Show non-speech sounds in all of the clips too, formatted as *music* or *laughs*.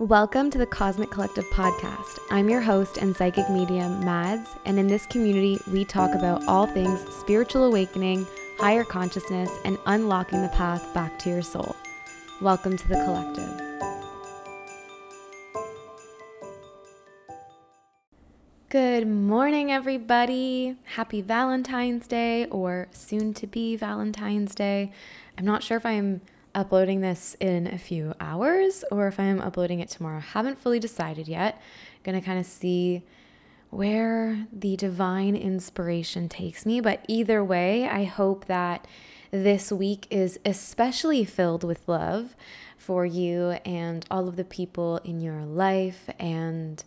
Welcome to the Cosmic Collective podcast. I'm your host and psychic medium, Madds, and in this community, we talk about all things spiritual awakening, higher consciousness, and unlocking the path back to your soul. Welcome to the collective. Good morning, everybody. Happy Valentine's Day or soon to be Valentine's Day. I'm not sure if I'm uploading this in a few hours or if I'm uploading it tomorrow. Haven't fully decided yet. Gonna kind of see where the divine inspiration takes me. But either way, I hope that this week is especially filled with love for you and all of the people in your life and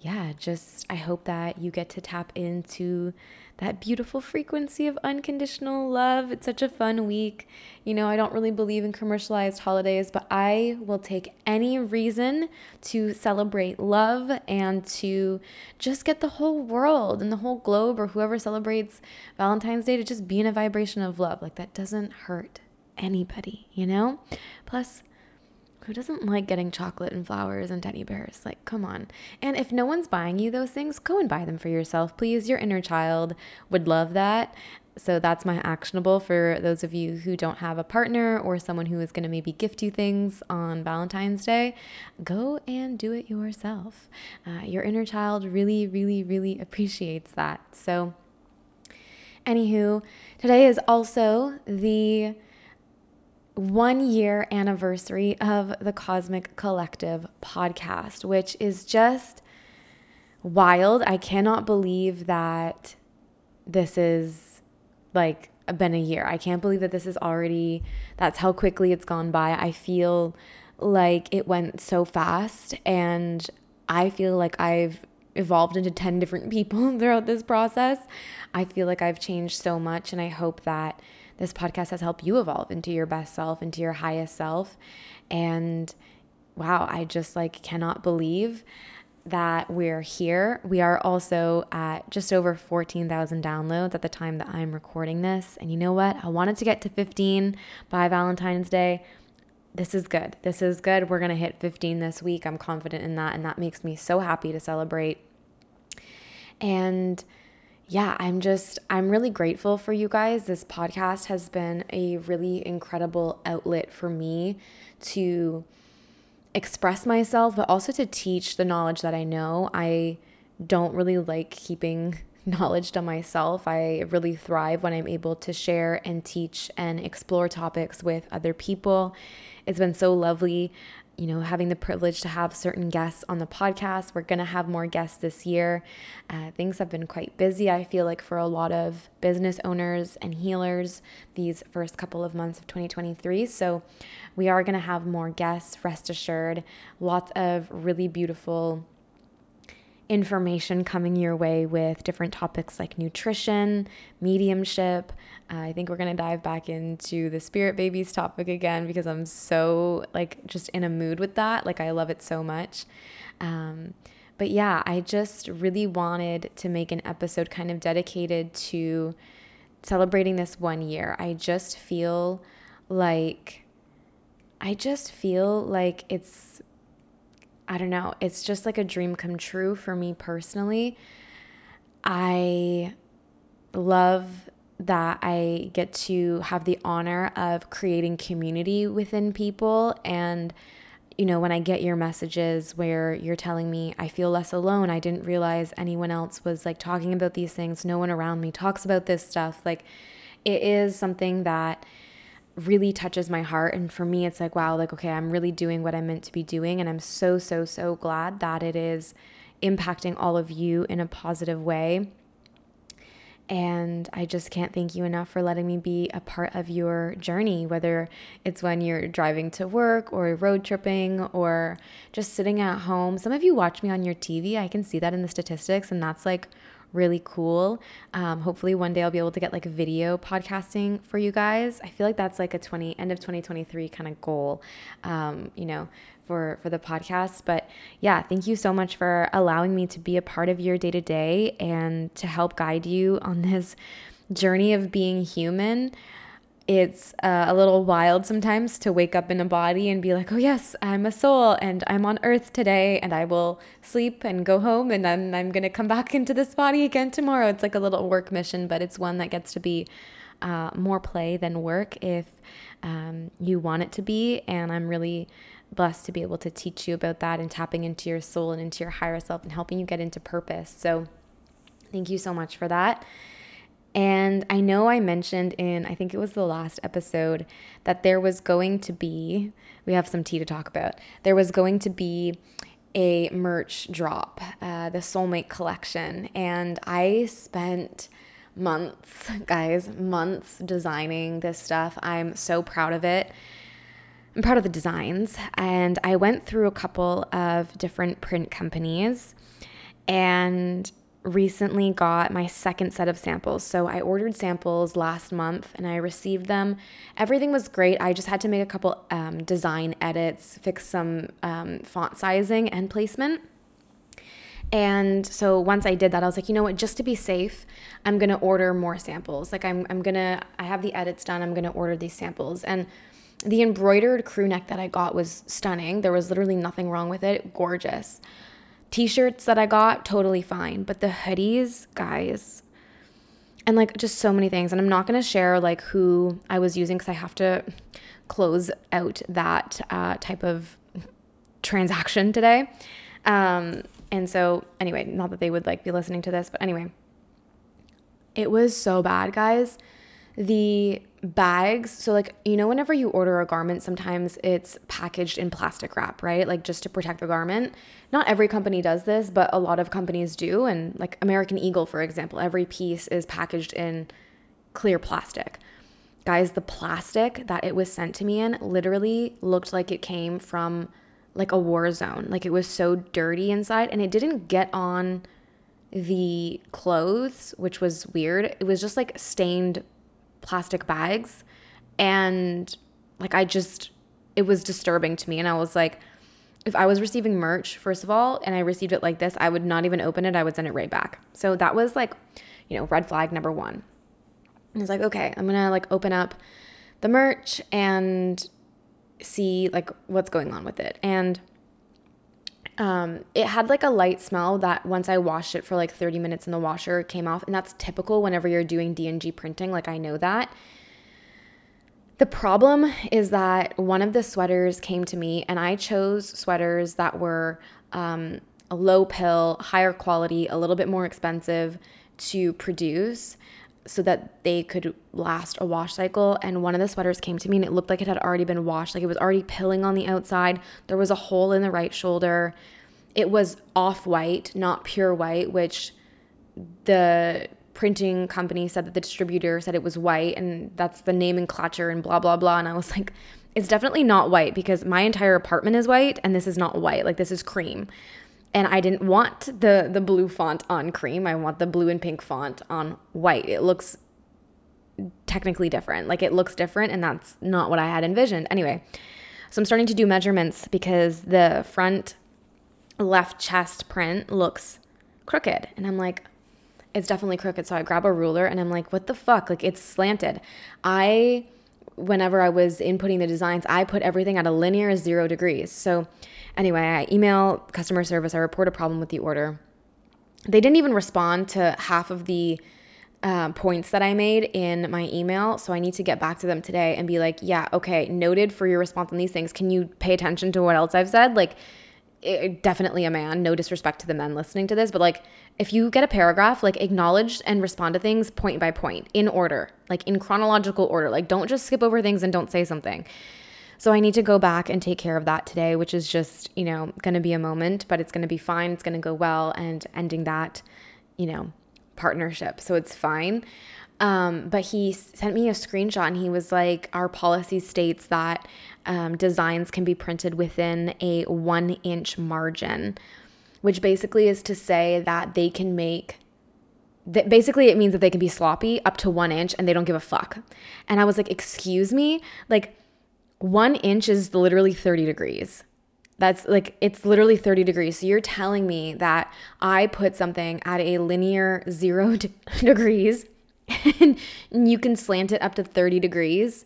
yeah, just I hope that you get to tap into that beautiful frequency of unconditional love. It's such a fun week. You know, I don't really believe in commercialized holidays, but I will take any reason to celebrate love and to just get the whole world and the whole globe or whoever celebrates Valentine's Day to just be in a vibration of love. Like that doesn't hurt anybody, you know? Plus, who doesn't like getting chocolate and flowers and teddy bears? Like, come on. And if no one's buying you those things, go and buy them for yourself, please. Your inner child would love that. So that's my actionable for those of you who don't have a partner or someone who is going to maybe gift you things on Valentine's Day. Go and do it yourself. Uh, your inner child really, really, really appreciates that. So, anywho, today is also the one year anniversary of the Cosmic Collective podcast, which is just wild. I cannot believe that this is like been a year. I can't believe that this is already, that's how quickly it's gone by. I feel like it went so fast and I feel like I've evolved into 10 different *laughs* people throughout this process. I feel like I've changed so much and I hope that this podcast has helped you evolve into your best self, into your highest self. And wow, I just like cannot believe that we're here. We are also at just over 14,000 downloads at the time that I'm recording this. And you know what? I wanted to get to 15 by Valentine's Day. This is good. This is good. We're going to hit 15 this week. I'm confident in that. And that makes me so happy to celebrate. And yeah, I'm just, I'm really grateful for you guys. This podcast has been a really incredible outlet for me to express myself, but also to teach the knowledge that I know. I don't really like keeping knowledge to myself. I really thrive when I'm able to share and teach and explore topics with other people. It's been so lovely you know, having the privilege to have certain guests on the podcast. We're going to have more guests this year. Uh, things have been quite busy, I feel like, for a lot of business owners and healers these first couple of months of 2023. So we are going to have more guests, rest assured. Lots of really beautiful information coming your way with different topics like nutrition, mediumship. Uh, I think we're going to dive back into the spirit babies topic again because I'm so like just in a mood with that. Like I love it so much. Um, but yeah, I just really wanted to make an episode kind of dedicated to celebrating this one year. I just feel like I just feel like it's I don't know, it's just like a dream come true for me personally. I love that I get to have the honor of creating community within people. And, you know, when I get your messages where you're telling me I feel less alone, I didn't realize anyone else was like talking about these things, no one around me talks about this stuff. Like, it is something that really touches my heart. And for me, it's like, wow, like, okay, I'm really doing what I'm meant to be doing. And I'm so, so, so glad that it is impacting all of you in a positive way. And I just can't thank you enough for letting me be a part of your journey, whether it's when you're driving to work or road tripping or just sitting at home. Some of you watch me on your TV. I can see that in the statistics, and that's like really cool. Um, hopefully, one day I'll be able to get like video podcasting for you guys. I feel like that's like a 20 end of 2023 kind of goal, um, you know, for for the podcast. But yeah, thank you so much for allowing me to be a part of your day to day and to help guide you on this journey of being human. It's uh, a little wild sometimes to wake up in a body and be like, oh, yes, I'm a soul and I'm on earth today and I will sleep and go home and then I'm going to come back into this body again tomorrow. It's like a little work mission, but it's one that gets to be uh, more play than work if um, you want it to be. And I'm really blessed to be able to teach you about that and tapping into your soul and into your higher self and helping you get into purpose. So, thank you so much for that. And I know I mentioned in, I think it was the last episode, that there was going to be, we have some tea to talk about, there was going to be a merch drop, uh, the Soulmate collection. And I spent months, *laughs* guys, months designing this stuff. I'm so proud of it. I'm proud of the designs. And I went through a couple of different print companies and recently got my second set of samples. So I ordered samples last month and I received them. Everything was great. I just had to make a couple um, design edits, fix some um, font sizing and placement. And so once I did that, I was like, you know what, just to be safe, I'm gonna order more samples. Like I'm, I'm gonna, I have the edits done, I'm gonna order these samples. And the embroidered crew neck that I got was stunning. There was literally nothing wrong with it, gorgeous. T-shirts that I got totally fine, but the hoodies, guys, and like just so many things. And I'm not gonna share like who I was using because I have to close out that uh, type of transaction today. Um, and so, anyway, not that they would like be listening to this, but anyway, it was so bad, guys the bags. So like you know whenever you order a garment sometimes it's packaged in plastic wrap right? Like just to protect the garment. Not every company does this but a lot of companies do. And like american eagle for example every piece is packaged in clear plastic. Guys the plastic that it was sent to me in literally looked like it came from like a war zone. Like it was so dirty inside and it didn't get on the clothes which was weird. It was just like stained plastic bags. And like, I just, it was disturbing to me. And I was like, if I was receiving merch, first of all, and I received it like this, I would not even open it. I would send it right back. So that was like, you know, red flag number one. And I was like, okay, I'm gonna like open up the merch and see like what's going on with it. And um, it had like a light smell that once I washed it for like 30 minutes in the washer, it came off. And that's typical whenever you're doing DTG printing. Like I know that. The problem is that one of the sweaters came to me, and I chose sweaters that were um, a low pill, higher quality, a little bit more expensive to produce so that they could last a wash cycle. And one of the sweaters came to me and it looked like it had already been washed. Like it was already pilling on the outside. There was a hole in the right shoulder. It was off white, not pure white, which the printing company said that the distributor said it was white and that's the name and nomenclature and blah, blah, blah. And I was like, it's definitely not white because my entire apartment is white and this is not white. Like this is cream and I didn't want the the blue font on cream. I want the blue and pink font on white. It looks technically different. Like it looks different and that's not what I had envisioned. Anyway, so I'm starting to do measurements because the front left chest print looks crooked and I'm like it's definitely crooked. So I grab a ruler and I'm like what the fuck? Like it's slanted. I whenever I was inputting the designs, I put everything at a linear 0 degrees. So Anyway, I email customer service, I report a problem with the order. They didn't even respond to half of the uh, points that I made in my email. So I need to get back to them today and be like, yeah, okay, noted for your response on these things. Can you pay attention to what else I've said? Like, it, definitely a man. No disrespect to the men listening to this, but like, if you get a paragraph, like, acknowledge and respond to things point by point in order, like in chronological order. Like, don't just skip over things and don't say something. So I need to go back and take care of that today, which is just, you know, going to be a moment, but it's going to be fine. It's going to go well and ending that, you know, partnership. So it's fine. Um, but he sent me a screenshot and he was like, Our policy states that um, designs can be printed within a one inch margin, which basically is to say that they can make that basically it means that they can be sloppy up to one inch and they don't give a fuck. And I was like, excuse me? Like, one inch is literally 30 degrees. That's like, it's literally 30 degrees. So you're telling me that I put something at a linear zero *laughs* degrees and you can slant it up to 30 degrees.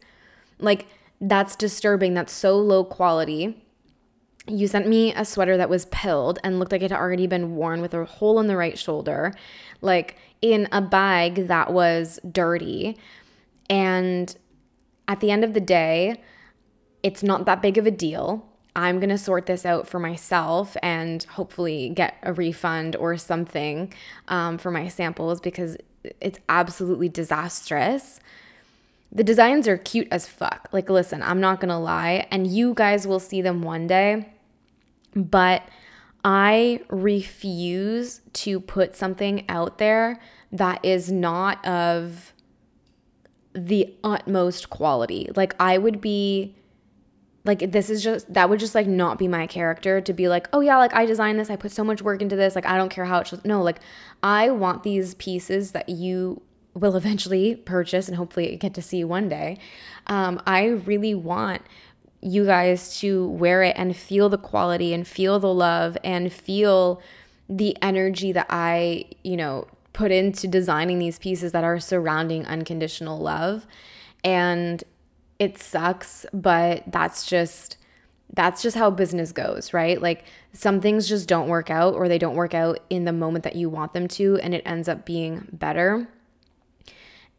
Like, that's disturbing. That's so low quality. You sent me a sweater that was pilled and looked like it had already been worn with a hole in the right shoulder, like in a bag that was dirty. And at the end of the day, it's not that big of a deal. I'm going to sort this out for myself and hopefully get a refund or something um, for my samples because it's absolutely disastrous. The designs are cute as fuck. Like, listen, I'm not going to lie, and you guys will see them one day, but I refuse to put something out there that is not of the utmost quality. Like, I would be like this is just that would just like not be my character to be like oh yeah like i designed this. I put so much work into this. Like i don't care how it's just no like i want these pieces that you will *laughs* eventually purchase and hopefully get to see one day. Um, i really want you guys to wear it and feel the quality and feel the love and feel the energy that i you know put into designing these pieces that are surrounding unconditional love. And it sucks, but that's just that's just how business goes, right? Like some things just don't work out or they don't work out in the moment that you want them to and it ends up being better.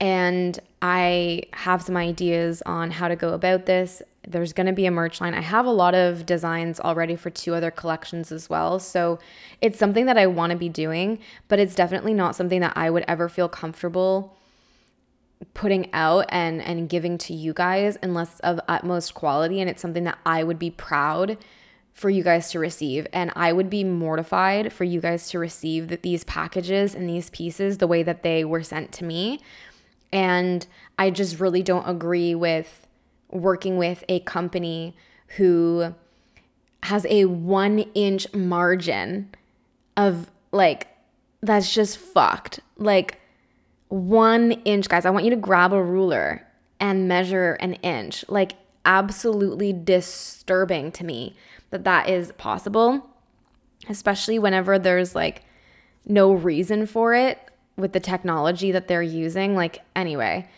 And I have some ideas on how to go about this. There's going to be a merch line. I have a lot of designs already for two other collections as well. So it's something that I want to be doing, but it's definitely not something that I would ever feel comfortable putting out and and giving to you guys unless of utmost quality and it's something that I would be proud for you guys to receive. And I would be mortified for you guys to receive that these packages and these pieces the way that they were sent to me. And I just really don't agree with working with a company who has a 1 inch margin of like that's just fucked. Like one inch, guys. I want you to grab a ruler and measure an inch. Like, absolutely disturbing to me that that is possible, especially whenever there's like no reason for it with the technology that they're using. Like, anyway.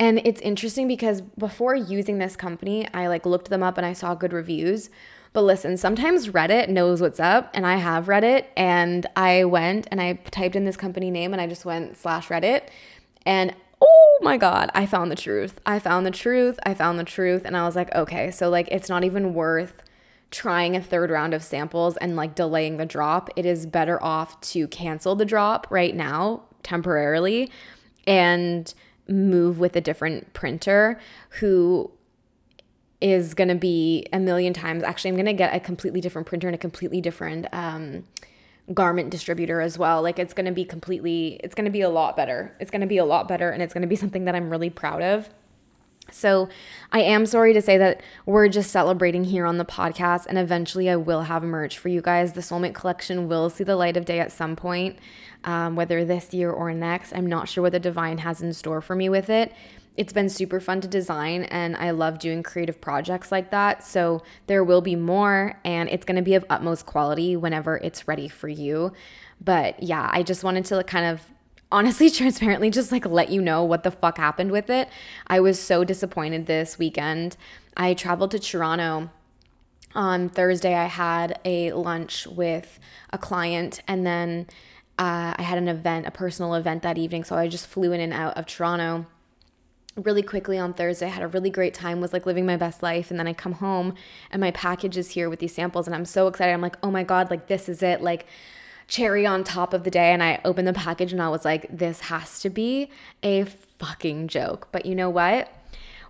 And it's interesting because before using this company, I like looked them up and I saw good reviews. But listen, sometimes Reddit knows what's up, and I have Reddit, and I went and I typed in this company name and I just went slash Reddit, and oh my God, I found the truth. I found the truth. I found the truth. And I was like, okay, so like it's not even worth trying a third round of samples and like delaying the drop. It is better off to cancel the drop right now temporarily and move with a different printer who is going to be a million times. Actually, I'm going to get a completely different printer and a completely different um, garment distributor as well. Like it's going to be completely, it's going to be a lot better. It's going to be a lot better and it's going to be something that I'm really proud of. So, I am sorry to say that we're just celebrating here on the podcast, and eventually I will have merch for you guys. The Soulmate collection will see the light of day at some point, um, whether this year or next. I'm not sure what the divine has in store for me with it, it's been super fun to design and I love doing creative projects like that. So there will be more and it's going to be of utmost quality whenever it's ready for you. But yeah, I just wanted to kind of honestly *laughs* transparently just like let you know what the fuck happened with it. I was so disappointed this weekend. I traveled to Toronto on Thursday. I had a lunch with a client and then uh, I had an event, a personal event that evening. So I just flew in and out of Toronto really quickly on Thursday. I had a really great time, was like living my best life. And then I come home and my package is here with these samples. And I'm so excited. I'm like, oh my God, like this is it. Like, cherry on top of the day. And I opened the package and I was like, this has to be a fucking joke. But you know what?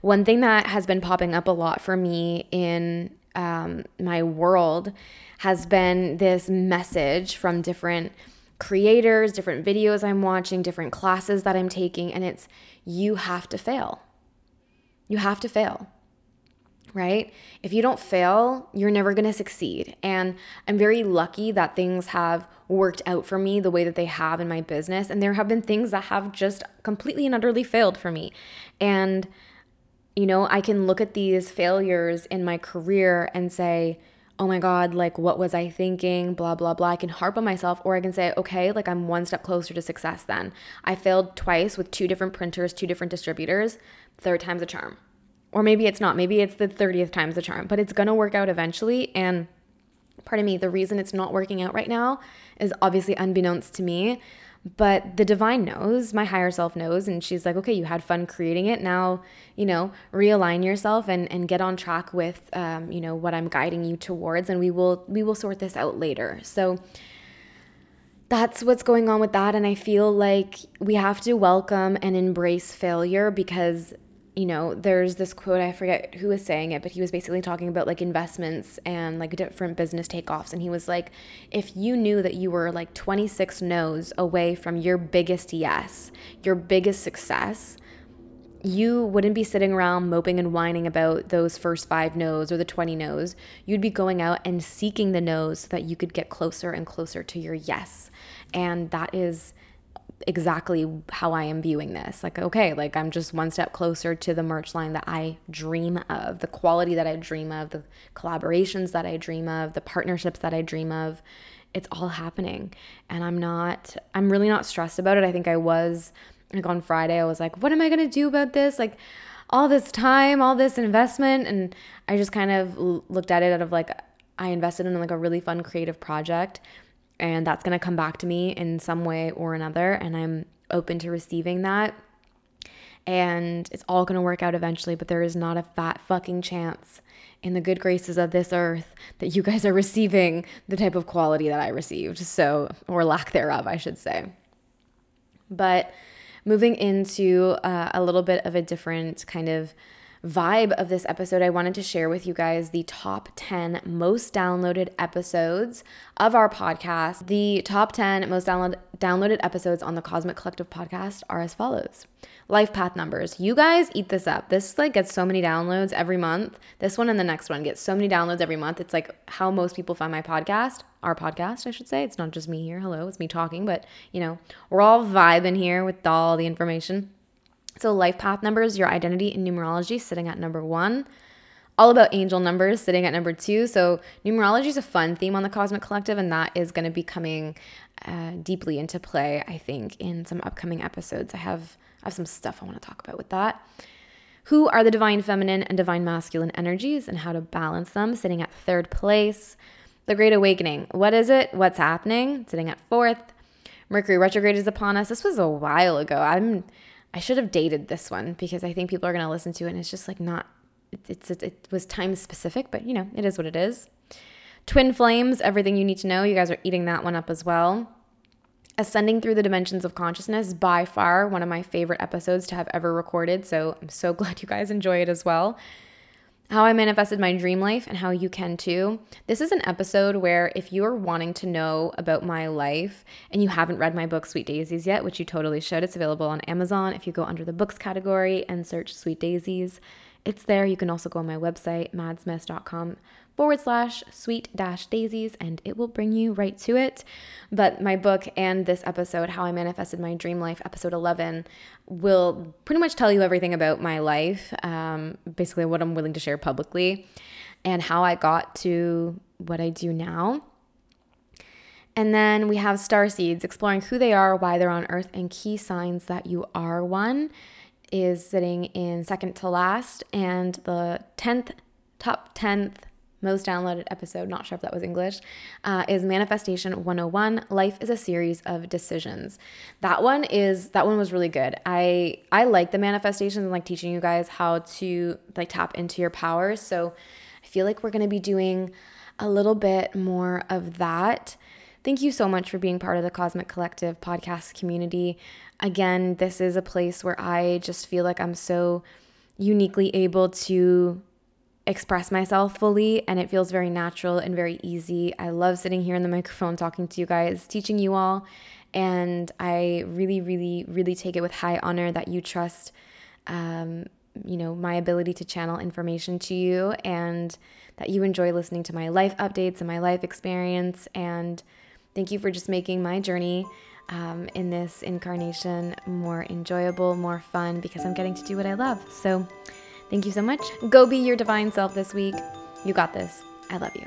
One thing that has been popping up a lot for me in um, my world has been this message from different creators, different videos I'm watching, different classes that I'm taking, and it's you have to fail. You have to fail, right? If you don't fail, you're never gonna succeed. And I'm very lucky that things have worked out for me the way that they have in my business. And there have been things that have just completely and utterly failed for me. And, you know, I can look at these failures in my career and say, oh my God, like what was I thinking? Blah, blah, blah. I can harp on myself or I can say, okay, like I'm one step closer to success then. I failed twice with two different printers, two different distributors. Third time's a charm. Or maybe it's not. Maybe it's the 30th time's a charm, but it's going to work out eventually. And pardon me, the reason it's not working out right now is obviously unbeknownst to me. But the divine knows, my higher self knows, and she's like, okay, you had fun creating it. Now, you know, realign yourself and, and get on track with, um, you know, what I'm guiding you towards, and we will we will sort this out later. So that's what's going on with that, and I feel like we have to welcome and embrace failure because you know, there's this quote, I forget who was saying it, but he was basically talking about like investments and like different business takeoffs. And he was like, if you knew that you were like 26 no's away from your biggest yes, your biggest success, you wouldn't be sitting around moping and whining about those first five no's or the 20 no's. You'd be going out and seeking the no's so that you could get closer and closer to your yes. And that is exactly how I am viewing this. Like, okay, like I'm just one step closer to the merch line that I dream of, the quality that I dream of, the collaborations that I dream of, the partnerships that I dream of. It's all happening. And I'm not, I'm really not stressed about it. I think I was, like on Friday, I was like, what am I going to do about this? Like, all this time, all this investment. And I just kind of looked at it out of like, I invested in like a really fun creative project and that's going to come back to me in some way or another and i'm open to receiving that. And it's all going to work out eventually but there is not a fat fucking chance in the good graces of this earth that you guys are receiving the type of quality that i received so or lack thereof i should say. But moving into uh, a little bit of a different kind of vibe of this episode, I wanted to share with you guys the top 10 most downloaded episodes of our podcast. The top 10 most download- downloaded episodes on the Cosmic Collective podcast are as follows. Life path numbers. You guys eat this up. This like gets so many downloads every month. This one and the next one get so many downloads every month. It's like how most people find my podcast, our podcast, I should say. It's not just me here. Hello, it's me talking, but you know, we're all vibing here with all the information. So, life path numbers, your identity in numerology, sitting at number one. All about angel numbers, sitting at number two. So, numerology is a fun theme on the Cosmic Collective, and that is going to be coming uh, deeply into play, I think, in some upcoming episodes. I have, I have some stuff I want to talk about with that. Who are the divine feminine and divine masculine energies and how to balance them, sitting at third place. The Great Awakening. What is it? What's happening? Sitting at fourth. Mercury retrograde is upon us. This was a while ago. I'm I should have dated this one because I think people are going to listen to it and it's just like not, it's, it, it was time specific, but you know, it is what it is. Twin Flames, everything you need to know. You guys are eating that one up as well. Ascending through the dimensions of consciousness, by far one of my favorite episodes to have ever recorded. So I'm so *laughs* glad you guys enjoy it as well how I manifested my dream life and how you can too. This is an episode where if you're wanting to know about my life and you haven't read my book Sweet Daisies yet, which you totally should, it's available on Amazon. If you go under the books category and search Sweet Daisies, it's there. You can also go on my website, maddsmess.com forward slash sweet dash daisies and it will bring you right to it. But my book and this episode, How I Manifested My Dream Life, episode 11, will pretty much tell you everything about my life, um, basically what I'm willing to share publicly, and how I got to what I do now. And then we have star seeds, exploring who they are, why they're on earth, and key signs that you are one is sitting in second to last. And the 10th, top 10th most downloaded episode, not sure if that was English, uh, is Manifestation 101. Life is a series of decisions. That one is that one was really good. I I like the manifestations and like teaching you guys how to like tap into your powers. So I feel like we're gonna be doing a little bit more of that. Thank you so much for being part of the Cosmic Collective podcast community. Again, this is a place where I just feel like I'm so uniquely able to express myself fully and it feels very natural and very easy. I love sitting here in the microphone talking to you guys, teaching you all. And I really, really, really take it with high honor that you trust, um, you know, my ability to channel information to you and that you enjoy listening to my life updates and my life experience. And thank you for just making my journey um, in this incarnation more enjoyable, more fun, because I'm getting to do what I love. So, Thank you so much. Go be your divine self this week. You got this. I love you.